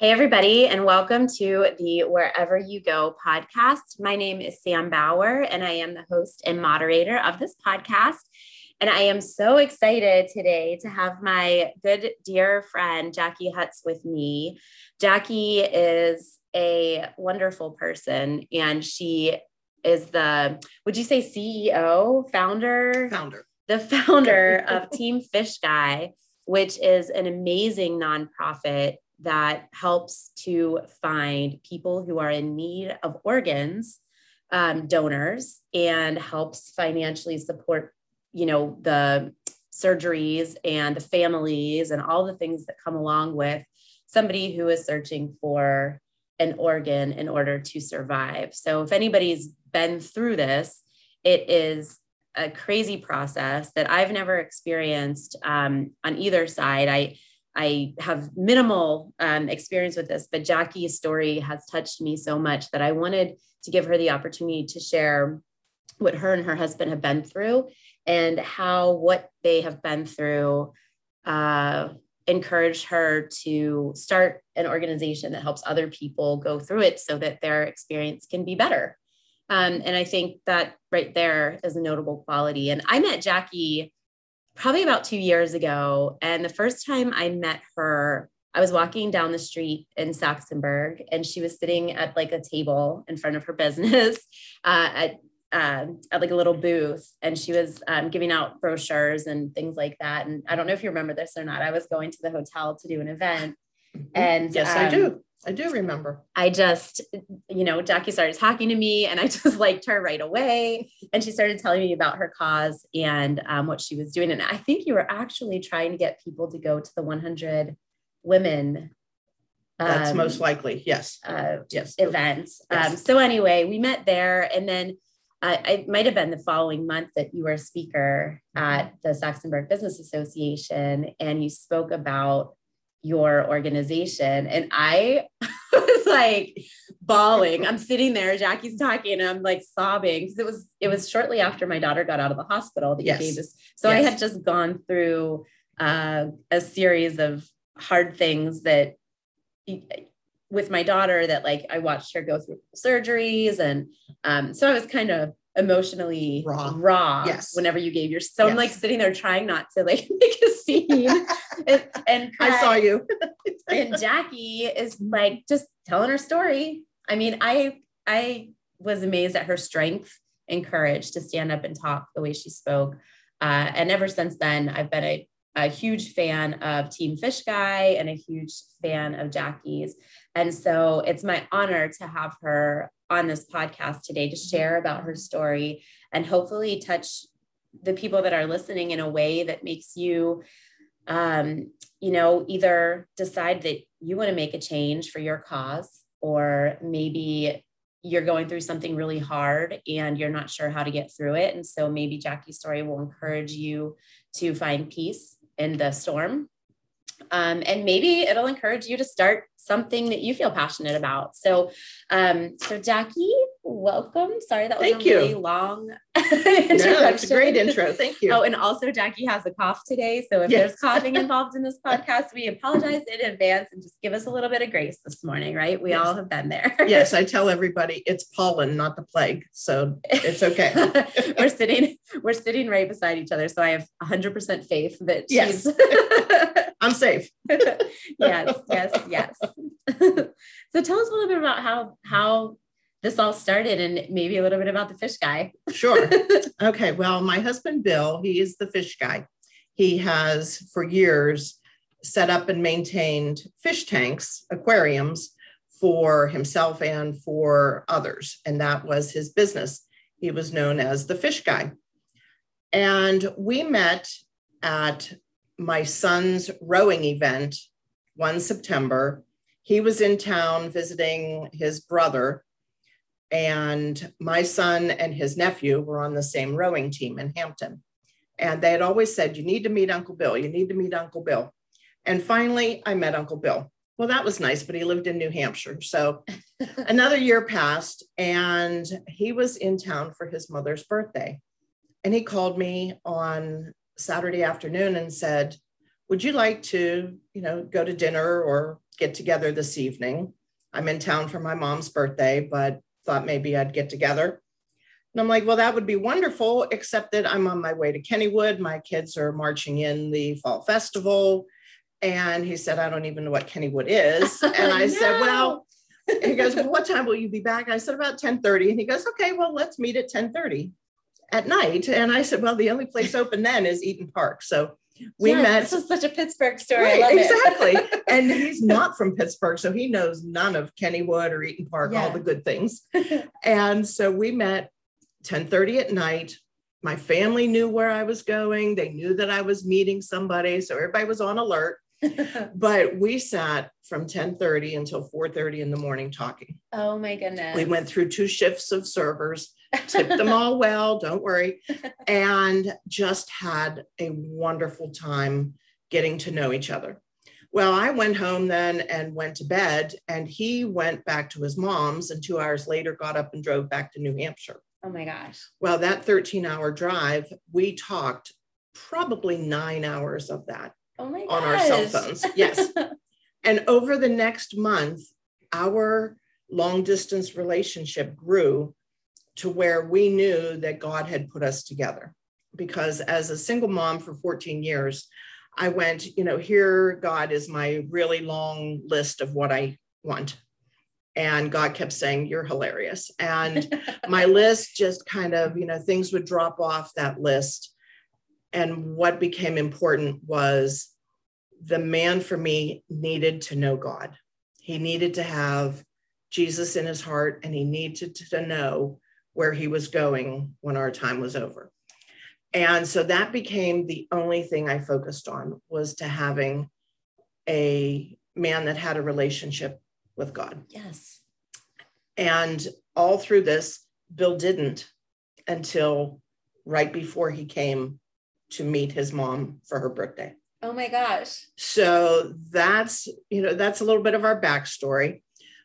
Hey, everybody, and welcome to the Wherever You Go podcast. My name is Sam Bauer, and I am the host and moderator of this podcast. And I am so excited today to have my good, dear friend, Jackie Hutz, with me. Jackie is a wonderful person, and she is the, would you say CEO, founder? Founder. The founder of Team Fishguy, which is an amazing nonprofit that helps to find people who are in need of organs um, donors and helps financially support you know the surgeries and the families and all the things that come along with somebody who is searching for an organ in order to survive. So if anybody's been through this it is a crazy process that i've never experienced um, on either side. I I have minimal um, experience with this, but Jackie's story has touched me so much that I wanted to give her the opportunity to share what her and her husband have been through and how what they have been through uh, encouraged her to start an organization that helps other people go through it so that their experience can be better. Um, and I think that right there is a notable quality. And I met Jackie probably about two years ago. And the first time I met her, I was walking down the street in Saxonburg and she was sitting at like a table in front of her business uh, at, uh, at like a little booth and she was um, giving out brochures and things like that. And I don't know if you remember this or not. I was going to the hotel to do an event. Mm-hmm. And yes, um, I do. I do remember. I just, you know, Jackie started talking to me and I just liked her right away. And she started telling me about her cause and um, what she was doing. And I think you were actually trying to get people to go to the 100 women. That's um, most likely. Yes. Uh, yes. Events. Yes. Um, so anyway, we met there and then uh, it might have been the following month that you were a speaker at the Saxonburg Business Association and you spoke about your organization. And I was like bawling. I'm sitting there, Jackie's talking, and I'm like sobbing because it was it was shortly after my daughter got out of the hospital that yes. you gave this. So yes. I had just gone through uh, a series of hard things that with my daughter that like I watched her go through surgeries and um, so I was kind of emotionally raw, raw yes. whenever you gave your so yes. I'm like sitting there trying not to like make a scene. And, and I saw you. and Jackie is like just telling her story. I mean I I was amazed at her strength and courage to stand up and talk the way she spoke. Uh, and ever since then I've been a, a huge fan of Team Fishguy and a huge fan of Jackie's. And so it's my honor to have her on this podcast today to share about her story and hopefully touch the people that are listening in a way that makes you um, you know either decide that you want to make a change for your cause or maybe you're going through something really hard and you're not sure how to get through it. And so maybe jackie's story will encourage you to find peace in the storm um, and maybe it'll encourage you to start something that you feel passionate about. So, um, so Jackie, welcome. Sorry that was Thank a you. really long introduction. No, it's a great intro. Thank you. Oh, and also Jackie has a cough today. So if yes. there's coughing involved in this podcast, we apologize in advance and just give us a little bit of grace this morning, right? We yes. all have been there. yes, I tell everybody it's pollen, not the plague. So it's okay. we're sitting, we're sitting right beside each other. So I have 100% faith that yes. I'm safe. yes, yes, yes. so tell us a little bit about how how this all started and maybe a little bit about the fish guy. sure. Okay. Well, my husband Bill, he is the fish guy. He has for years set up and maintained fish tanks, aquariums for himself and for others. And that was his business. He was known as the fish guy. And we met at my son's rowing event one September. He was in town visiting his brother, and my son and his nephew were on the same rowing team in Hampton. And they had always said, You need to meet Uncle Bill. You need to meet Uncle Bill. And finally, I met Uncle Bill. Well, that was nice, but he lived in New Hampshire. So another year passed, and he was in town for his mother's birthday. And he called me on Saturday afternoon and said, would you like to, you know, go to dinner or get together this evening? I'm in town for my mom's birthday, but thought maybe I'd get together. And I'm like, well, that would be wonderful, except that I'm on my way to Kennywood. My kids are marching in the fall festival. And he said, I don't even know what Kennywood is. And I no. said, well, he goes, well, what time will you be back? I said, about 1030. And he goes, okay, well, let's meet at 1030 at night. And I said, well, the only place open then is Eat'n Park. So we yes, met. This is such a Pittsburgh story. Right, exactly. and he's not from Pittsburgh, so he knows none of Kennywood or Eat'n Park, yeah. all the good things. and so we met 10:30 at night. My family knew where I was going. They knew that I was meeting somebody, so everybody was on alert. but we sat from 10:30 until 4:30 in the morning talking. Oh my goodness. We went through two shifts of servers, tipped them all well, don't worry, and just had a wonderful time getting to know each other. Well, I went home then and went to bed, and he went back to his mom's, and two hours later got up and drove back to New Hampshire. Oh my gosh. Well, that 13 hour drive, we talked probably nine hours of that oh my on our cell phones. Yes. and over the next month, our long distance relationship grew to where we knew that God had put us together. Because as a single mom for 14 years, I went, you know, here, God is my really long list of what I want and God kept saying, You're hilarious. And my list just kind of, you know, things would drop off that list. And what became important was the man for me needed to know God. He needed to have Jesus in his heart and he needed to know where he was going when our time was over. And so that became the only thing I focused on was to having a man that had a relationship with God. Yes. And all through this, Bill didn't until right before he came to meet his mom for her birthday. Oh my gosh. So that's, you know, that's a little bit of our backstory.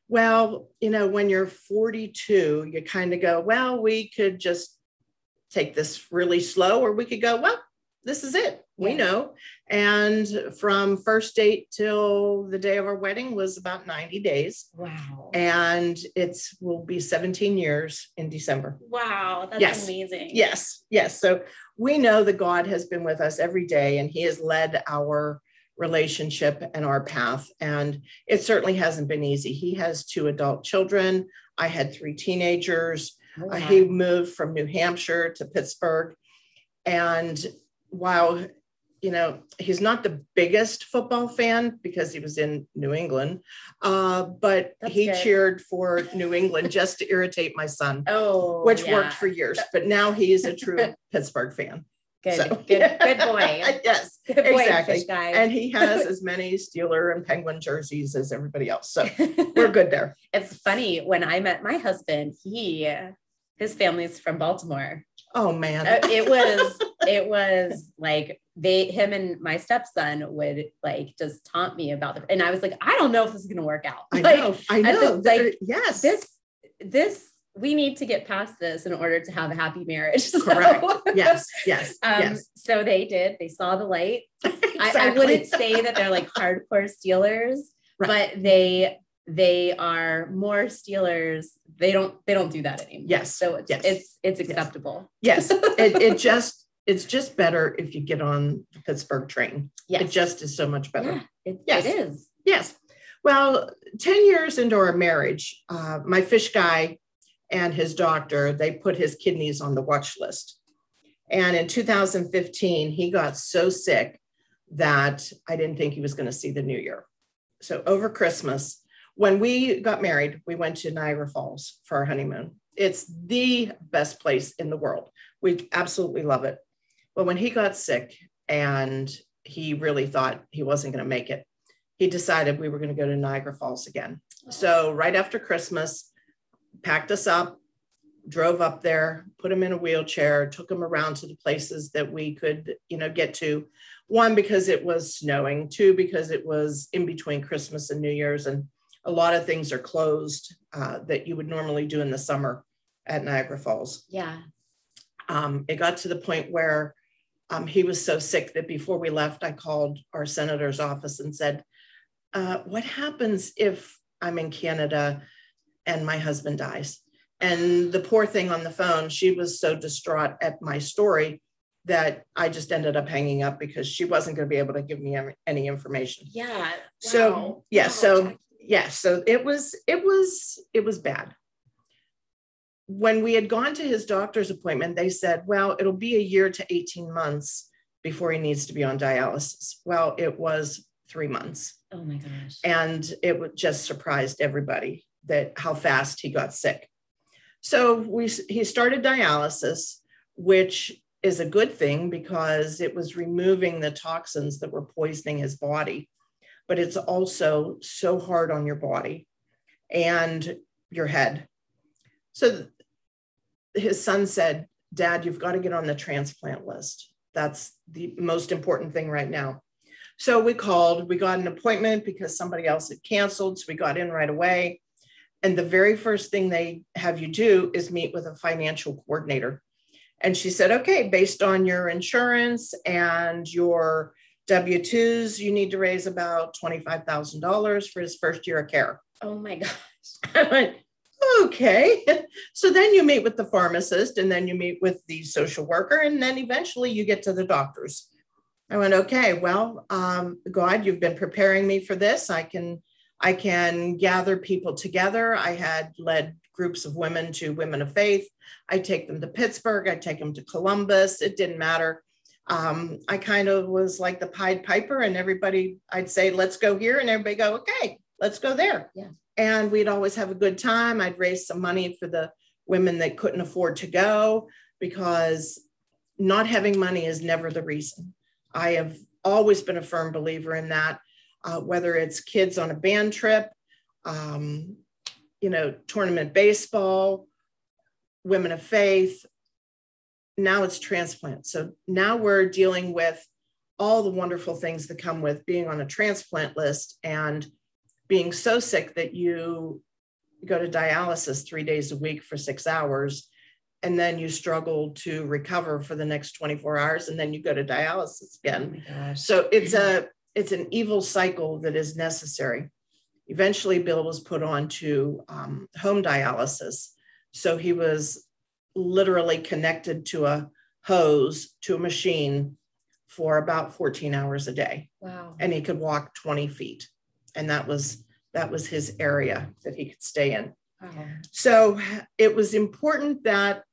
Well, you know, when you're 42, you kind of go, well, we could just take this really slow, or we could go, well, this is it. We know. And from first date till the day of our wedding was about 90 days. Wow. And it's will be 17 years in December. Wow. That's yes. amazing. Yes. Yes. So we know that God has been with us every day and he has led our relationship and our path. And it certainly hasn't been easy. He has two adult children. I had three teenagers. Oh, wow. he moved from New Hampshire to Pittsburgh. And while you know he's not the biggest football fan because he was in New England, uh, but That's he good. cheered for New England just to irritate my son. Oh, which yeah. worked for years. But now he is a true Pittsburgh fan. Good, so, good, good boy. yes, good boy, exactly. And he has as many Steeler and Penguin jerseys as everybody else. So we're good there. It's funny when I met my husband, he his family's from Baltimore. Oh man. Uh, it was it was like they him and my stepson would like just taunt me about the and I was like, I don't know if this is gonna work out. I like, know, I know. like yes. This this we need to get past this in order to have a happy marriage. So, Correct. Yes, yes, um, yes. So they did. They saw the light. exactly. I, I, wouldn't say that they're like hardcore Steelers, right. but they they are more Steelers. They don't they don't do that anymore. Yes. So it's yes. it's it's acceptable. Yes. it, it just it's just better if you get on the Pittsburgh train. Yes. It just is so much better. Yeah, it, yes. it is. Yes. Well, 10 years into our marriage, uh, my fish guy and his doctor, they put his kidneys on the watch list. And in 2015, he got so sick that I didn't think he was going to see the new year. So over Christmas, when we got married, we went to Niagara Falls for our honeymoon. It's the best place in the world. We absolutely love it. But when he got sick and he really thought he wasn't going to make it, he decided we were going to go to Niagara Falls again. So, right after Christmas, packed us up, drove up there, put him in a wheelchair, took him around to the places that we could, you know, get to. One, because it was snowing, two, because it was in between Christmas and New Year's, and a lot of things are closed uh, that you would normally do in the summer at Niagara Falls. Yeah. Um, it got to the point where um, he was so sick that before we left, I called our senator's office and said, uh, What happens if I'm in Canada and my husband dies? And the poor thing on the phone, she was so distraught at my story that I just ended up hanging up because she wasn't going to be able to give me any information. Yeah. Wow. Oh, so yeah, wow. so yeah, so it was it was it was bad. When we had gone to his doctor's appointment, they said, "Well, it'll be a year to 18 months before he needs to be on dialysis." Well, it was 3 months. Oh my gosh. And it just surprised everybody that how fast he got sick. So we he started dialysis, which is a good thing because it was removing the toxins that were poisoning his body. But it's also so hard on your body and your head. So his son said, Dad, you've got to get on the transplant list. That's the most important thing right now. So we called, we got an appointment because somebody else had canceled. So we got in right away. And the very first thing they have you do is meet with a financial coordinator. And she said, okay, based on your insurance and your W 2s, you need to raise about $25,000 for his first year of care. Oh my gosh. I went, okay. So then you meet with the pharmacist and then you meet with the social worker and then eventually you get to the doctors. I went, okay, well, um, God, you've been preparing me for this. I can I can gather people together. I had led groups of women to Women of Faith. I take them to Pittsburgh. I take them to Columbus. It didn't matter. Um, I kind of was like the Pied Piper, and everybody, I'd say, let's go here. And everybody go, okay, let's go there. Yeah. And we'd always have a good time. I'd raise some money for the women that couldn't afford to go because not having money is never the reason. I have always been a firm believer in that uh, whether it's kids on a band trip, um, you know, tournament baseball, women of faith. Now it's transplant. So now we're dealing with all the wonderful things that come with being on a transplant list and being so sick that you go to dialysis three days a week for six hours and then you struggle to recover for the next 24 hours and then you go to dialysis again oh so it's a it's an evil cycle that is necessary. Eventually, Bill was put on to um, home dialysis. So he was literally connected to a hose to a machine for about 14 hours a day. Wow. And he could walk 20 feet. And that was that was his area that he could stay in. Wow. So it was important that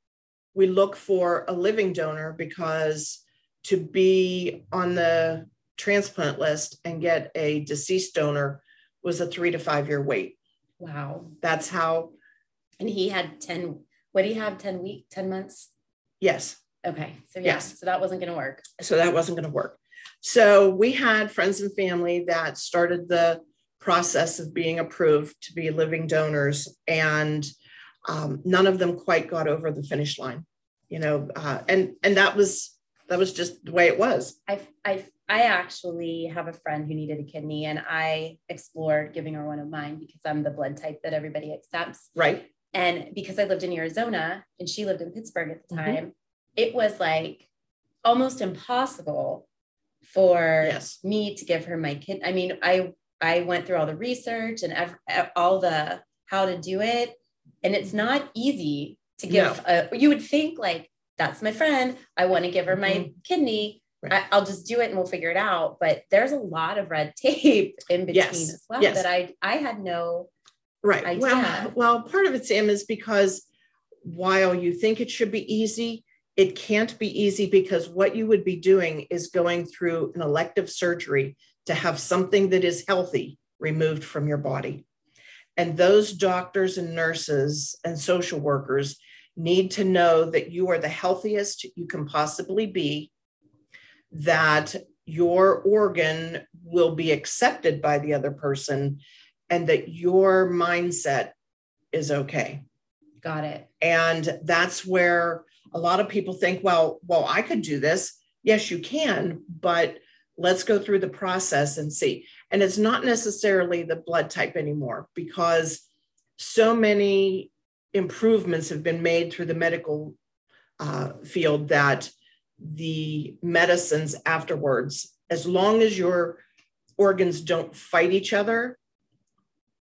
we look for a living donor because to be on the transplant list and get a deceased donor was a three to five year wait. Wow. That's how. And he had 10, what do you have, 10 week, 10 months? Yes. Okay. So, yeah, yes. So that wasn't going to work. So that wasn't going to work. So we had friends and family that started the process of being approved to be living donors, and um, none of them quite got over the finish line. You know, uh, and and that was that was just the way it was. I I I actually have a friend who needed a kidney and I explored giving her one of mine because I'm the blood type that everybody accepts. Right. And because I lived in Arizona and she lived in Pittsburgh at the mm-hmm. time, mm-hmm. it was like almost impossible for yes. me to give her my kid. I mean, I I went through all the research and ev- all the how to do it and it's not easy to give no. a you would think like that's my friend. I want to give her my mm-hmm. kidney Right. I, will just do it and we'll figure it out. But there's a lot of red tape in between yes. as well yes. that I I had no right. Idea. Well, well, part of it, Sam, is because while you think it should be easy, it can't be easy because what you would be doing is going through an elective surgery to have something that is healthy removed from your body. And those doctors and nurses and social workers need to know that you are the healthiest you can possibly be that your organ will be accepted by the other person and that your mindset is okay. Got it. And that's where a lot of people think, well, well, I could do this. Yes, you can, but let's go through the process and see. And it's not necessarily the blood type anymore because so many improvements have been made through the medical uh, field that the medicines afterwards, as long as your organs don't fight each other,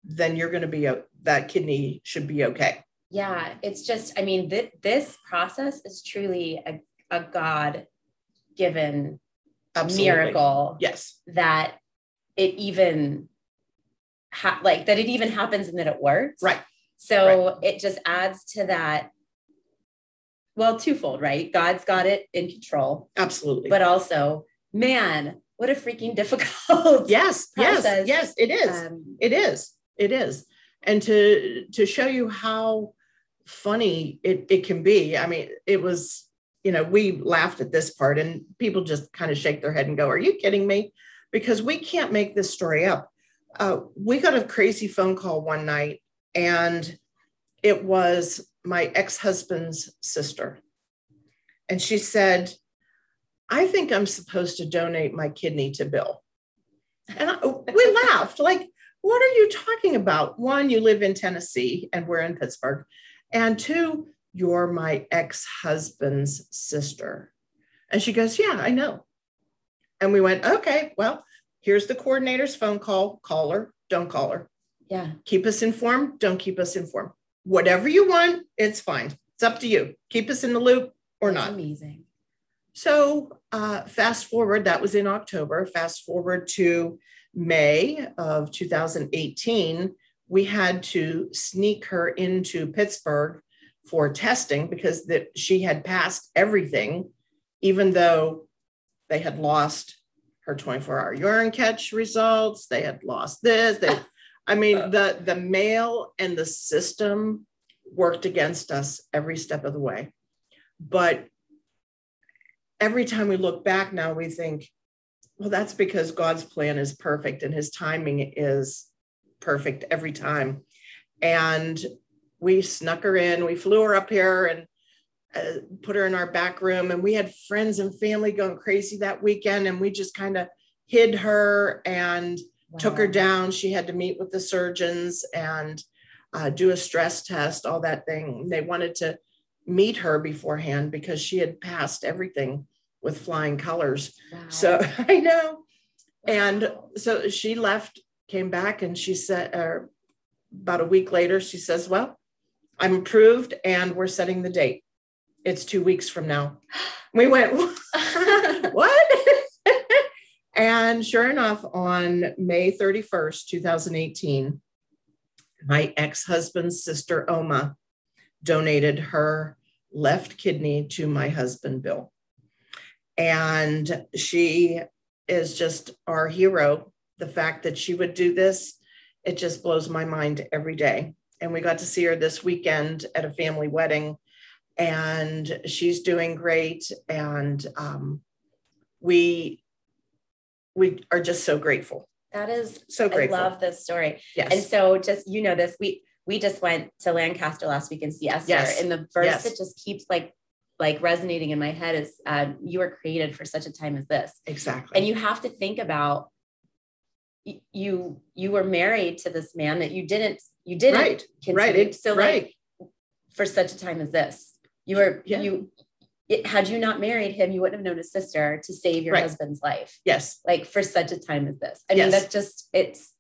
then you're going to be, uh, that kidney should be okay. Yeah, it's just, I mean, th- this process is truly a, a God given miracle. Yes. That it even, ha- like, that it even happens and that it works. Right. So right. it just adds to that. Well, twofold, right? God's got it in control. Absolutely. But also, man, what a freaking difficult yes process. yes yes it is um, it is it is and to to show you how funny it, it can be i mean it was you know we laughed at this part and people just kind of shake their head and go are you kidding me because we can't make this story up uh, we got a crazy phone call one night and it was my ex-husband's sister. And she said i think i'm supposed to donate my kidney to bill. And I, we laughed like what are you talking about? One you live in tennessee and we're in pittsburgh. And two you're my ex-husband's sister. And she goes yeah i know. And we went okay well here's the coordinator's phone call. Call her. Don't call her. Yeah. Keep us informed. Don't keep us informed. Whatever you want, it's fine. It's up to you. Keep us in the loop or That's not. Amazing. So, uh, fast forward, that was in October. Fast forward to May of 2018, we had to sneak her into Pittsburgh for testing because that she had passed everything, even though they had lost her 24 hour urine catch results. They had lost this. They I mean, uh, the the mail and the system worked against us every step of the way. But every time we look back now, we think, well, that's because God's plan is perfect and his timing is perfect every time. And we snuck her in, we flew her up here and uh, put her in our back room. And we had friends and family going crazy that weekend. And we just kind of hid her and wow. took her down. She had to meet with the surgeons and uh, do a stress test, all that thing. They wanted to meet her beforehand because she had passed everything with flying colors. Wow. So I know. And so she left, came back, and she said, uh, about a week later, she says, Well, I'm approved and we're setting the date. It's two weeks from now. We went, What? And sure enough, on May 31st, 2018, my ex husband's sister, Oma, donated her left kidney to my husband, Bill. And she is just our hero. The fact that she would do this, it just blows my mind every day. And we got to see her this weekend at a family wedding, and she's doing great. And um, we we are just so grateful. That is so grateful. I love this story. Yes. And so just you know this, we we just went to Lancaster last week and see Esther. Yes. And the verse yes. that just keeps like like resonating in my head is uh, you were created for such a time as this. Exactly. And you have to think about you you were married to this man that you didn't you didn't right continue. right it, so right. like for such a time as this you were yeah. you it, had you not married him, you wouldn't have known his sister to save your right. husband's life. Yes. Like for such a time as this. I yes. mean, that's just, it's,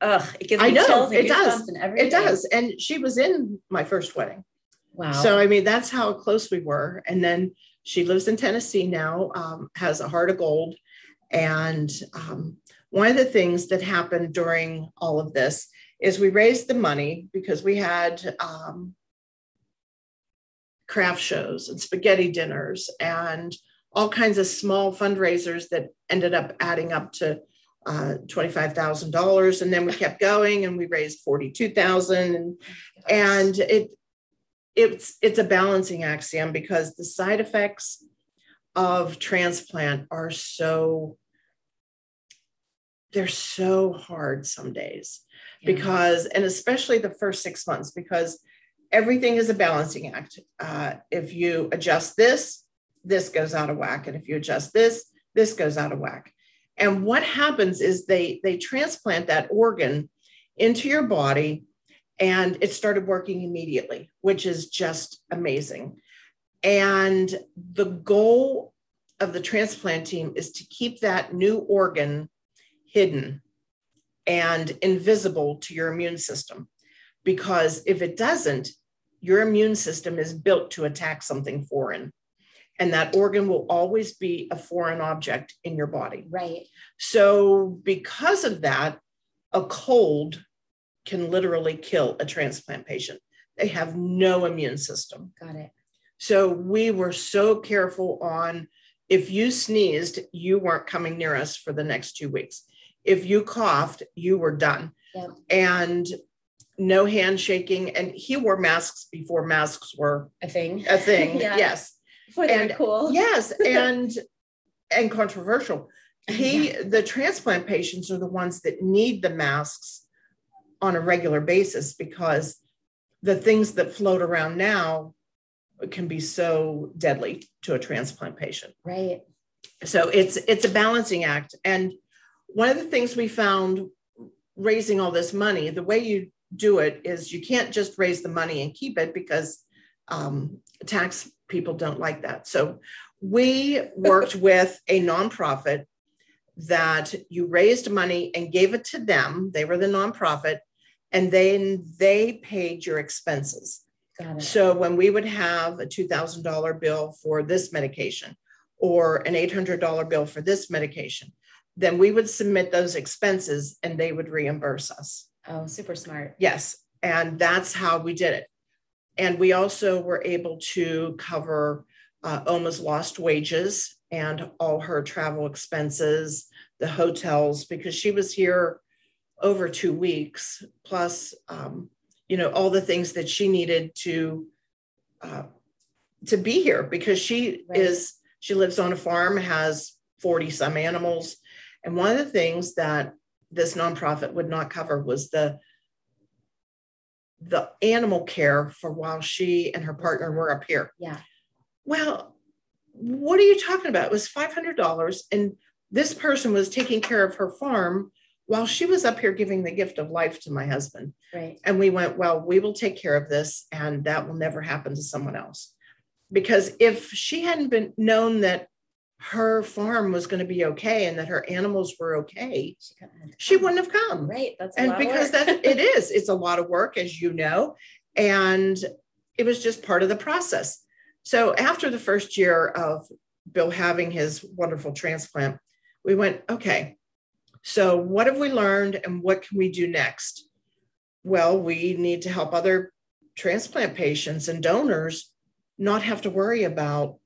ugh, it gives me I know, it does. it does. And she was in my first wedding. Wow. So, I mean, that's how close we were. And then she lives in Tennessee now, um, has a heart of gold. And um, one of the things that happened during all of this is we raised the money because we had um, craft shows and spaghetti dinners and all kinds of small fundraisers that ended up adding up to uh, $25,000. And then we kept going and we raised 42,000 and, and it, it's, it's a balancing axiom because the side effects of transplant are so, they're so hard some days yeah. because, and especially the first six months, because everything is a balancing act. Uh, if you adjust this, this goes out of whack. And if you adjust this, this goes out of whack. And what happens is they, they transplant that organ into your body and it started working immediately, which is just amazing. And the goal of the transplant team is to keep that new organ hidden and invisible to your immune system. Because if it doesn't, your immune system is built to attack something foreign. And that organ will always be a foreign object in your body. Right. So, because of that, a cold can literally kill a transplant patient. They have no immune system. Got it. So, we were so careful on if you sneezed, you weren't coming near us for the next two weeks. If you coughed, you were done. Yep. And no handshaking. And he wore masks before masks were A thing. a thing. Yeah. Yes. Before they and- were cool. Yes. And and controversial. He the transplant patients are the ones that need the masks on a regular basis because the things that float around now can be so deadly to a transplant patient Right. so it's it's a balancing act and one of the things we found raising all this money the way you do it is you can't just raise the money and keep it because um, tax people don't like that so we worked with a nonprofit that you raised money and gave it to them they were the nonprofit and then they paid your expenses Got it. so when we would have a $2,000 bill for this medication or an $800 bill for this medication, then we would submit those expenses and they would reimburse us. Oh, super smart. Yes. And that's how we did it. And we also were able to cover uh, Oma's lost wages and all her travel expenses, the hotels, because she was here over two weeks, plus, um, you know, all the things that she needed to uh, to be here because she Right. is she lives on a farm, has 40 some animals. And one of the things that this nonprofit would not cover was the the animal care for while she and her partner were up here. Yeah. Well, what are you talking about? It was $500 and this person was taking care of her farm while she was up here giving the gift of life to my husband. Right. And we went, well, we will take care of this and that will never happen to someone else. Because if she hadn't been known that her farm was going to be okay and that her animals were okay, She, she wouldn't have come. Right. That's a And because that it is, it's a lot of work, as you know, and it was just part of the process. So after the first year of Bill having his wonderful transplant, we went, okay, so what have we learned and what can we do next? Well, we need to help other transplant patients and donors not have to worry about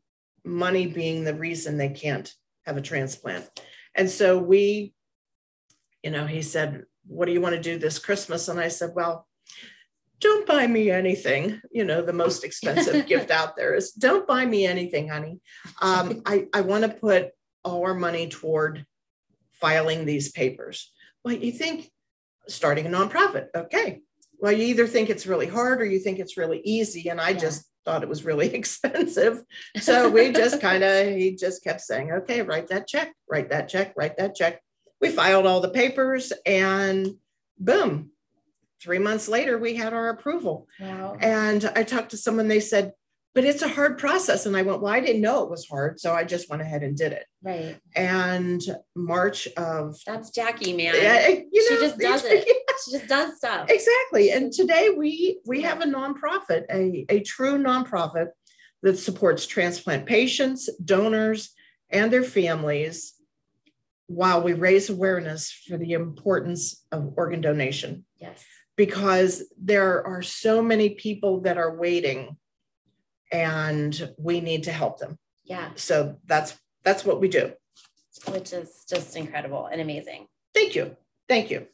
money being the reason they can't have a transplant. And so we, you know, he said, What do you want to do this Christmas? And I said, Well, don't buy me anything. You know, the most expensive gift out there is don't buy me anything, honey. Um, I, I want to put all our money toward filing these papers. Well, you think starting a nonprofit, okay. Well, you either think it's really hard or you think it's really easy. And I Yeah. just thought it was really expensive. So we just kind of, he just kept saying, okay, write that check, write that check, write that check. We filed all the papers and boom, three months later, we had our approval. wow. And I talked to someone, they said, but it's a hard process. And I went, well, I didn't know it was hard. So I just went ahead and did it. Right. And March of, That's Jackie, man. yeah, eh, you know, She just does it's- it. She just does stuff. Exactly. And today we we have a nonprofit, a, a true nonprofit that supports transplant patients, donors, and their families while we raise awareness for the importance of organ donation Yes. because there are so many people that are waiting and we need to help them. Yeah. So that's that's what we do. Which is just incredible and amazing. Thank you. Thank you.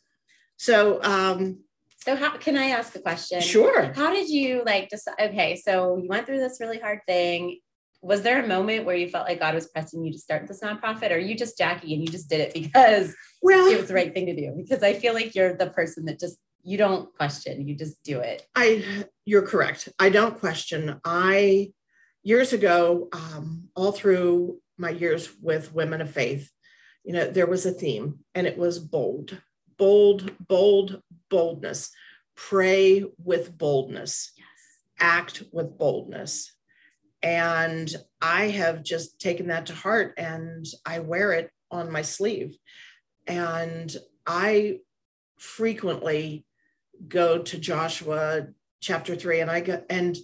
So um So how can I ask a question? sure. How did you like decide? Okay, so you went through this really hard thing. Was there a moment where you felt like God was pressing you to start this nonprofit, or are you just Jackie and you just did it because Well, it was the right thing to do? Because I feel like you're the person that just you don't question, you just do it. I you're correct. I don't question. I years ago, um, all through my years with women of faith, you know, there was a theme, and it was bold, bold, bold, boldness. Pray with boldness, Yes. act with boldness. And I have just taken that to heart and I wear it on my sleeve. And I frequently go to Joshua chapter three and I go, and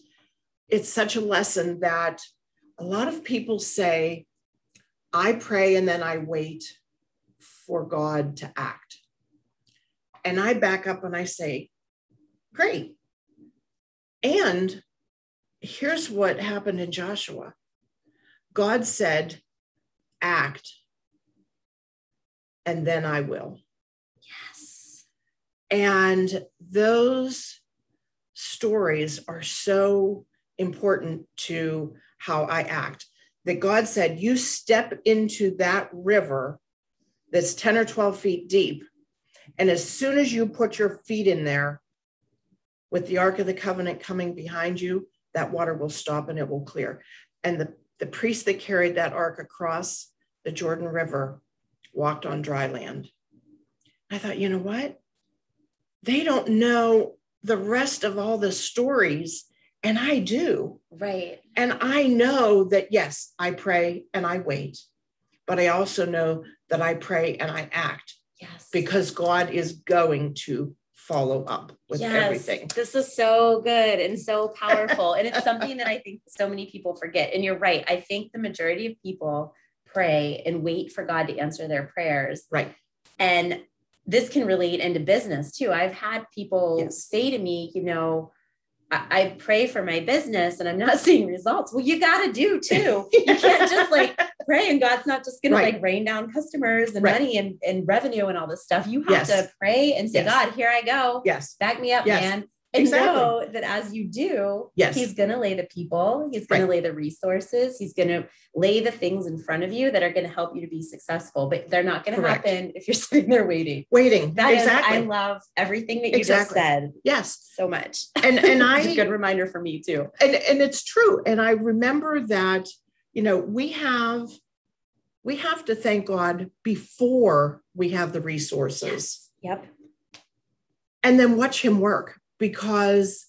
it's such a lesson that a lot of people say, I pray and then I wait for God to act. And I back up and I say, great. And here's what happened in Joshua God said, act, and then I will. And those stories are so important to how I act. That God said, You step into that river that's 10 or 12 feet deep. And as soon as you put your feet in there with the Ark of the Covenant coming behind you, that water will stop and it will clear. And the, the priest that carried that ark across the Jordan River walked on dry land. I thought, you know what? They don't know the rest of all the stories, and I do. Right. And I know that, yes, I pray and I wait, but I also know that I pray and I act Yes. because God is going to follow up with Yes. everything. This is so good and so powerful. and it's something that I think so many people forget. And you're right. I think the majority of people pray and wait for God to answer their prayers. Right. And this can relate into business too. I've had people Yes. say to me, you know, I, I pray for my business and I'm not seeing results. Well, you got to do too. You can't just like pray and God's not just going Right. to like rain down customers and Right. money and, and revenue and all this stuff. You have Yes. to pray and say, Yes. God, here I go. Yes. Back me up, man. And Exactly. know that as you do, Yes. he's going to lay the people, he's going to lay the resources, he's going to lay the things in front of you that are going to help you to be successful, but they're not going to happen if you're sitting there waiting. Waiting. That is, exactly. I love everything that you Exactly. just said yes. so much. And and it's a I good reminder for me too. and, and it's true. And I remember that, you know, we have we have to thank God before we have the resources Yep. and then watch him work because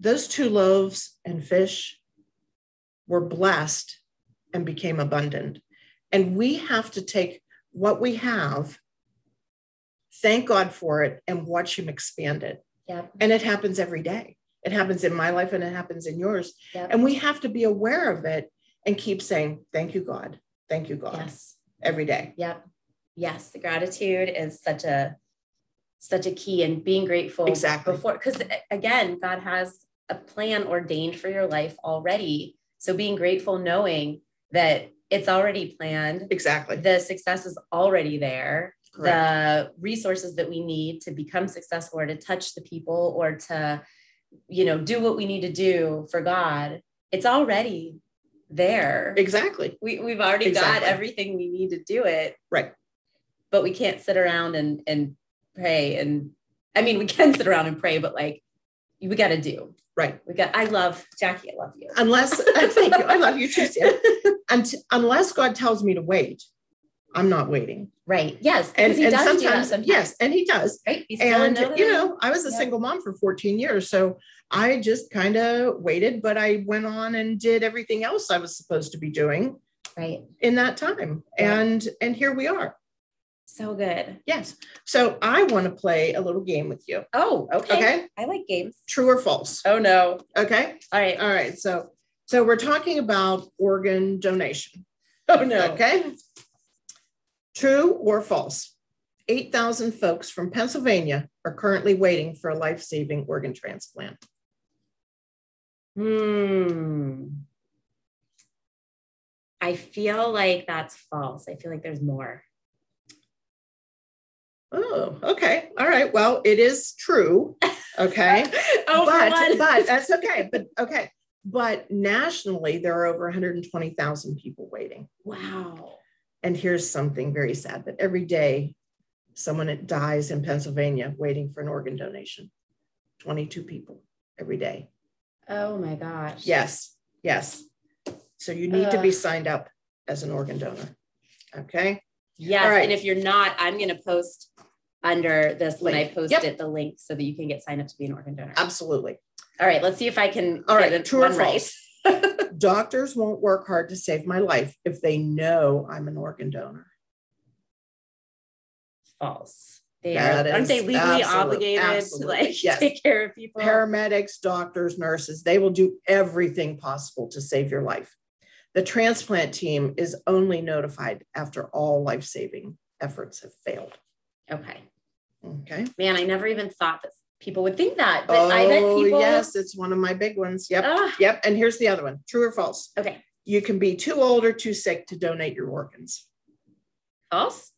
those two loaves and fish were blessed and became abundant. And we have to take what we have, thank God for it, and watch him expand it. Yep. And it happens every day. It happens in my life and it happens in yours. Yep. And we have to be aware of it and keep saying, Thank you, God. Thank you, God, yes. every day. Yep. Yes. The gratitude is such a such a key and being grateful Exactly. before because again, God has a plan ordained for your life already. So being grateful knowing that it's already planned, Exactly. the success is already there. Correct. The resources that we need to become successful or to touch the people or to, you know, do what we need to do for God, it's already there. Exactly. We, we've already got everything we need to do it Right. but we can't sit around and and pray and i mean we can sit around and pray but like we got to do Right. we got i love jackie i love you Unless, thank you. I love you too, Sam. Unt- unless God tells me to wait, I'm not waiting. right yes And, and does sometimes, sometimes yes, and he does. right He's still a And, you know, I was a Yeah. single mom for 14 years. So I just kind of waited, but I went on and did everything else I was supposed to be doing right in that time. Yeah. And, and here we are. So good Yes. So I want to play a little game with you. oh okay Okay. i like games True or false? oh no Okay. all right All right. So, so we're talking about organ donation. oh no Okay. True or false? 8,000 folks from Pennsylvania are currently waiting for a life saving organ transplant. hmm i feel like that's false i feel like there's more Oh, okay. All right. Well, it is true. Okay. oh but, but that's okay. But okay. But nationally, there are over 120,000 people waiting. wow And here's something very sad that every day someone dies in Pennsylvania waiting for an organ donation. 22 people every day. oh my gosh Yes, yes. So you need to be signed up as an organ donor. Okay. Yes. Right. And if you're not, I'm going to post under this when I Link. post Yep. the link so that you can get signed up to be an organ donor. Absolutely. All right. Let's see if I can. All right. True or right. false? Doctors won't work hard to save my life if they know I'm an organ donor. False. They That are, aren't they legally absolute- obligated to like yes. take care of people? Paramedics, doctors, nurses, they will do everything possible to save your life. The transplant team is only notified after all life saving efforts have failed. okay. Okay. Man, I never even thought that people would think that. But I bet Oh, people yes, it's one of my big ones. Yep. Ah, Yep. And here's the other one true or false? okay. You can be too old or too sick to donate your organs. False?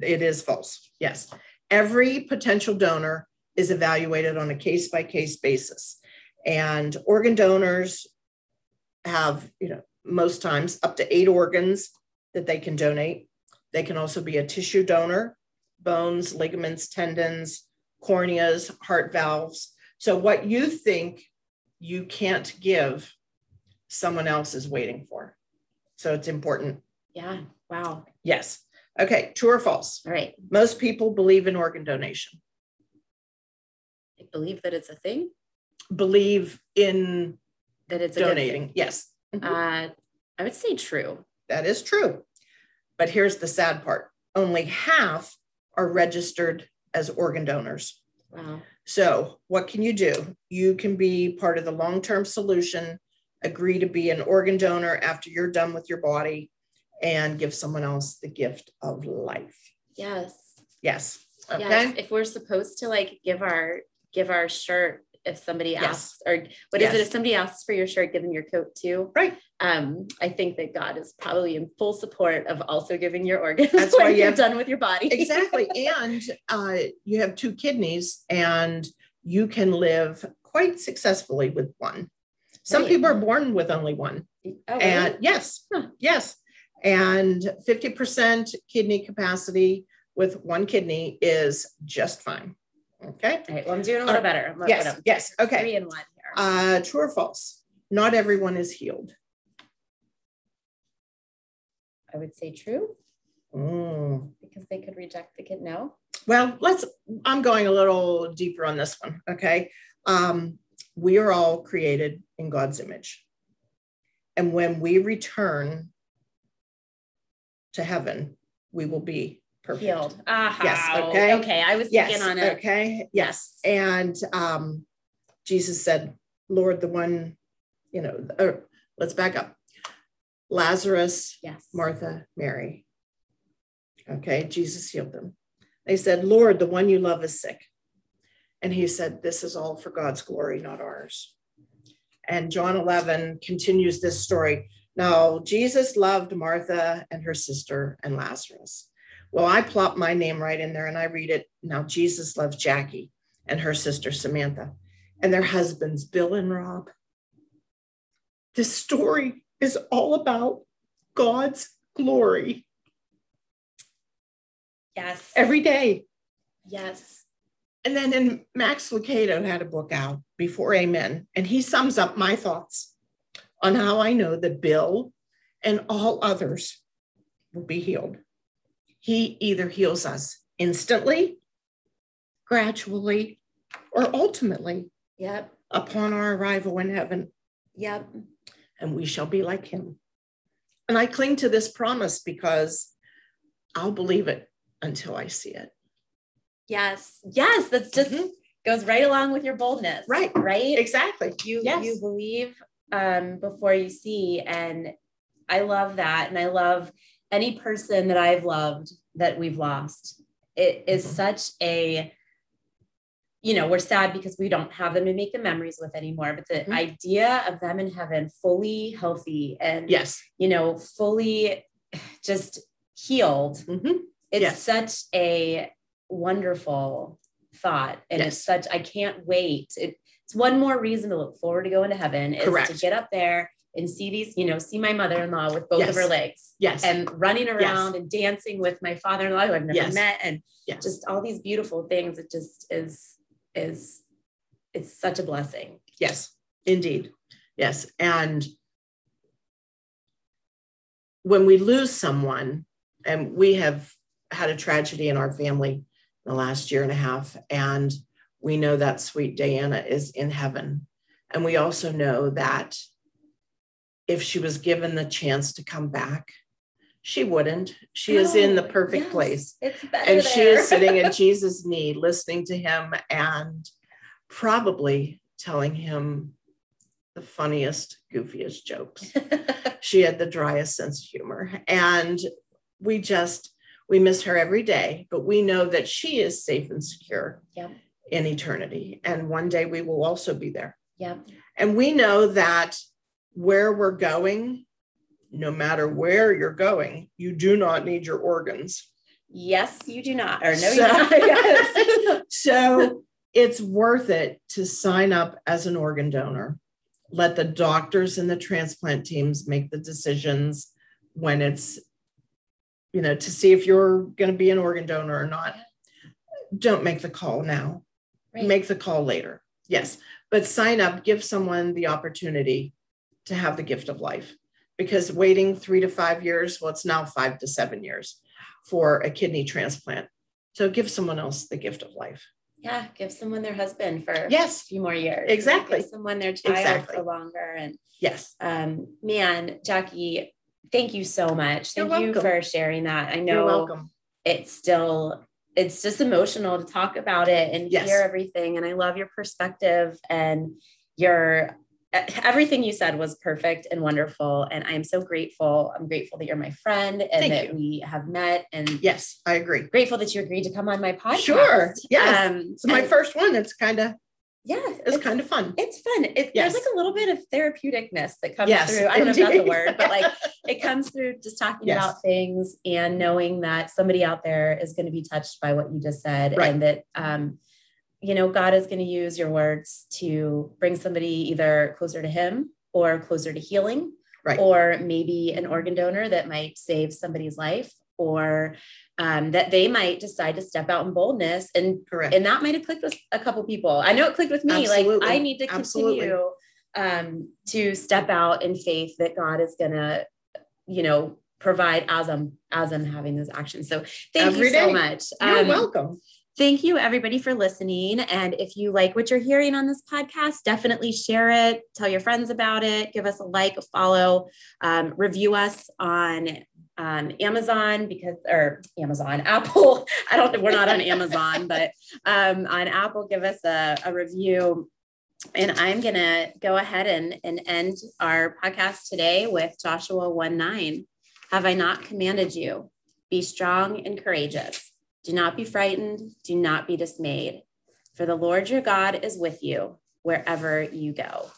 It is false. Yes. Every potential donor is evaluated on a case by case basis. And organ donors have, you know, most times up to eight organs that they can donate. They can also be a tissue donor, bones, ligaments, tendons, corneas, heart valves. So, what you think you can't give, someone else is waiting for. So, it's important. Yeah. Wow. Yes. Okay. True or false? All right. Most people believe in organ donation, believe that it's a thing, believe in that it's a good thing. donating. Yes, Uh, I would say true. that is true. But here's the sad part only half are registered as organ donors. Wow. So, what can you do? You can be part of the long term solution, agree to be an organ donor after you're done with your body, and give someone else the gift of life. Yes. Yes. Okay. Yes. If we're supposed to like give our give our shirt if somebody Yes. asks, or what is it if somebody asks for your shirt, give them your coat too. Right. Um, I think that God is probably in full support of also giving your organs That's why you you're have- done with your body. exactly. And uh, you have two kidneys, and you can live quite successfully with one. Some Right. people are born with only one. oh, really? And yes, Huh. yes. And 50% kidney capacity with one kidney is just fine. Okay. All right. Well, I'm doing a little better. I'm Yes. Yes. Okay. three and one here. Uh, true or false? Not everyone is healed. I would say true Mm. because they could reject the kid. No. Well, let's, I'm going a little deeper on this one. Okay. Um, we are all created in God's image. And when we return to heaven, we will be perfect. Healed. Ah, Yes, okay. Okay. I was Yes. thinking on it. Okay. Yes. And um, Jesus said, Lord, the one, you know, let's back up. Lazarus, Yes. Martha, Mary. Okay, Jesus healed them. They said, Lord, the one you love is sick. And he said, This is all for God's glory, not ours. And John 11 continues this story. Now, Jesus loved Martha and her sister and Lazarus. Well, I plop my name right in there and I read it. Now, Jesus loves Jackie and her sister Samantha and their husbands, Bill and Rob. This story is all about God's glory Yes. every day. yes. And then in Max Lucado had a book out before Amen, and he sums up my thoughts on how I know that Bill and all others will be healed. He either heals us instantly, gradually, or ultimately Yep. upon our arrival in heaven, Yep. and we shall be like him. And I cling to this promise because I'll believe it until I see it. Yes. Yes. That's just Mhm. goes right along with your boldness. Right. Right. Exactly. You Yes. you believe um before you see. And I love that. And I love any person that I've loved that we've lost. It is Mhm. such a you know, we're sad because we don't have them to make the memories with anymore. But the Mhm. idea of them in heaven fully healthy and Yes. you know, fully just healed Mhm. it's Yes. such a wonderful thought and it's such i can't wait it, it's one more reason to look forward to going to heaven is to get up there and see these you know see my mother-in-law with both of her legs Yes. and running around and dancing with my father-in-law who i've never Yes. met and Yes. just all these beautiful things it just is is it's such a blessing Yes, indeed. Yes. And when we lose someone, and we have had a tragedy in our family in the last year and a half, and we know that sweet Diana is in heaven. And we also know that if she was given the chance to come back, she wouldn't. She is in the perfect Yes, place. It's better And she is sitting at Jesus' knee, listening to him and probably telling him the funniest, goofiest jokes. she had the driest sense of humor. And we just, we miss her every day, but we know that she is safe and secure Yep. in eternity. And one day we will also be there. Yep. And we know that where we're going, no matter where you're going, you do not need your organs. Yes, you do not. Or no, you So- do not. Yes. So it's worth it to sign up as an organ donor. Let the doctors and the transplant teams make the decisions when it's, you know, to see if you're going to be an organ donor or not. Don't make the call now. Right. Make the call later. Yes, but sign up, give someone the opportunity to have the gift of life because waiting three to five years, well, it's now five to seven years for a kidney transplant. So give someone else the gift of life. yeah, give someone their husband for yes, a few more years. Exactly. Give someone their child Exactly. for longer. And yes. um, man, Jackie, thank you so much. Thank you for sharing that. I You're know welcome. it's still it's just emotional to talk about it and Yes. hear everything and i love your perspective and your everything you said was perfect and wonderful and i'm so grateful i'm grateful that you're my friend and Thank that you. we have met and Yes, I agree. grateful that you agreed to come on my podcast Sure. Yes. um It's my first one. It's kind of yeah it's kind of fun. it's fun it, Yes. there's like a little bit of therapeuticness that comes Yes, through i don't know if that's a word but like it comes through just talking Yes. about things and knowing that somebody out there is going to be touched by what you just said Right. and that um you know god is going to use your words to bring somebody either closer to him or closer to healing Right. or maybe an organ donor that might save somebody's life or um, that they might decide to step out in boldness and Correct. and that might have clicked with a couple people. I know it clicked with me. Absolutely. Like I need to continue um, to step out in faith that God is gonna, you know, provide as I'm as I'm having those actions. So thank Every you so day. much. You're Um, welcome. Thank you, everybody, for listening. And if you like what you're hearing on this podcast, definitely share it, tell your friends about it, give us a like, a follow, um, review us on um, Amazon because, or Amazon, Apple. I don't, know, we're not on Amazon, but um, on Apple, give us a, a review. And I'm going to go ahead and, and end our podcast today with Joshua 1 9. Have I not commanded you? Be strong and courageous. Do not be frightened. Do not be dismayed. For the Lord your God is with you wherever you go.